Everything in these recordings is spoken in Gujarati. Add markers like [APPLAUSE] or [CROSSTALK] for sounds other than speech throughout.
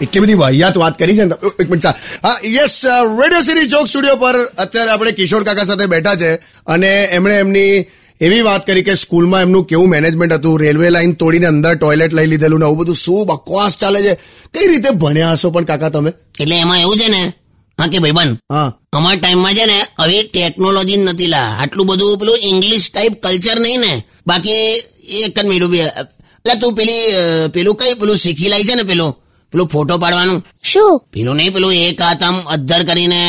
એટલી બધી વાહિયાત વાત કરી છે ને એક મિનિટ હા yes radio city joke studio પર અત્યારે આપણે કિશોર કાકા સાથે બેઠા છે અને એમણે એમની એવી વાત કરી કે સ્કૂલમાં એમનું કેવું મેનેજમેન્ટ હતું રેલવે લાઈન તોડીને અંદર ટોયલેટ લઈ લીધેલું ને આવું બધું શું બકવાસ ચાલે છે? કઈ રીતે ભણ્યા હશો પણ કાકા તમે? એટલે એમાં એવું છે ને હા કે ભાઈબંધ હા. અમારા ટાઈમમાં છે ને હવે ટેકનોલોજી નથી લા. આટલું બધું પેલું ઇંગ્લિશ ટાઈપ કલ્ચર નહીં ને. બાકી એક જ મિનિટ એટલે તું પેલી પેલું કઈ પેલું શીખી લાઈ છે ને પેલું? પેલું ફોટો પાડવાનું? શું? પેલું નહીં પેલું એક હાથ આમ અદ્ધર કરીને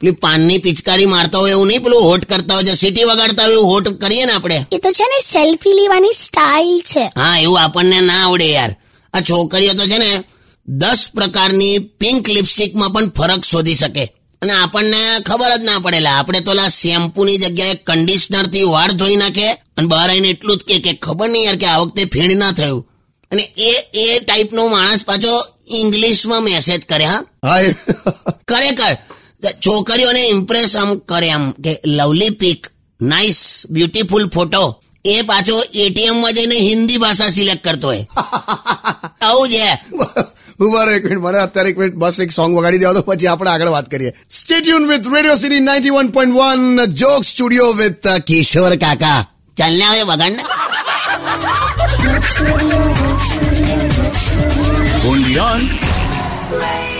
પેલી પાનની પિચકારી મારતા હોય એવું નહીં પેલું હોટ કરતા હોય છે. સીટી વગાડતા હોય એવું હોટ કરીએ ને આપણે. એ તો છે ને સેલ્ફી લેવાની સ્ટાઇલ છે. હા એવું આપણને ના આવડે યાર. આ છોકરીઓ તો છે ને દસ પ્રકારની પિંક લિપસ્ટિકમાં પણ ફરક શોધી શકે. અને આપણને ખબર જ ના પડેલા આપણે તો શેમ્પુની જગ્યાએ કંડિશનરથી વાળ ધોઈ નાખે અને બહાર આવીને એટલું જ કે ખબર નહીં યાર કે આ વખતે ફીણ ના થયું. અને એ એ ટાઈપનો માણસ પાછો ઇંગ્લિશમાં મેસેજ કરે હા. ખરેખર છોકરીઓને ઇમ્પ્રેસ આમ કરે આમ કે lovely pic nice beautiful photo એ પાછો એટીએમમાં જઈને હિન્દી ભાષા સિલેક્ટ કરતો હોય. [LAUGHS] આવું છે ઊભા રહો એક મિનિટ મને અત્યારે એક મિનિટ બસ એક સોંગ વગાડી દેવા દો પછી આપણે આગળ વાત કરીએ stay tuned with radio city ninety one point one joke studio with Kishore Kaka ચાલ ને હવે વગાડ ને only on Radio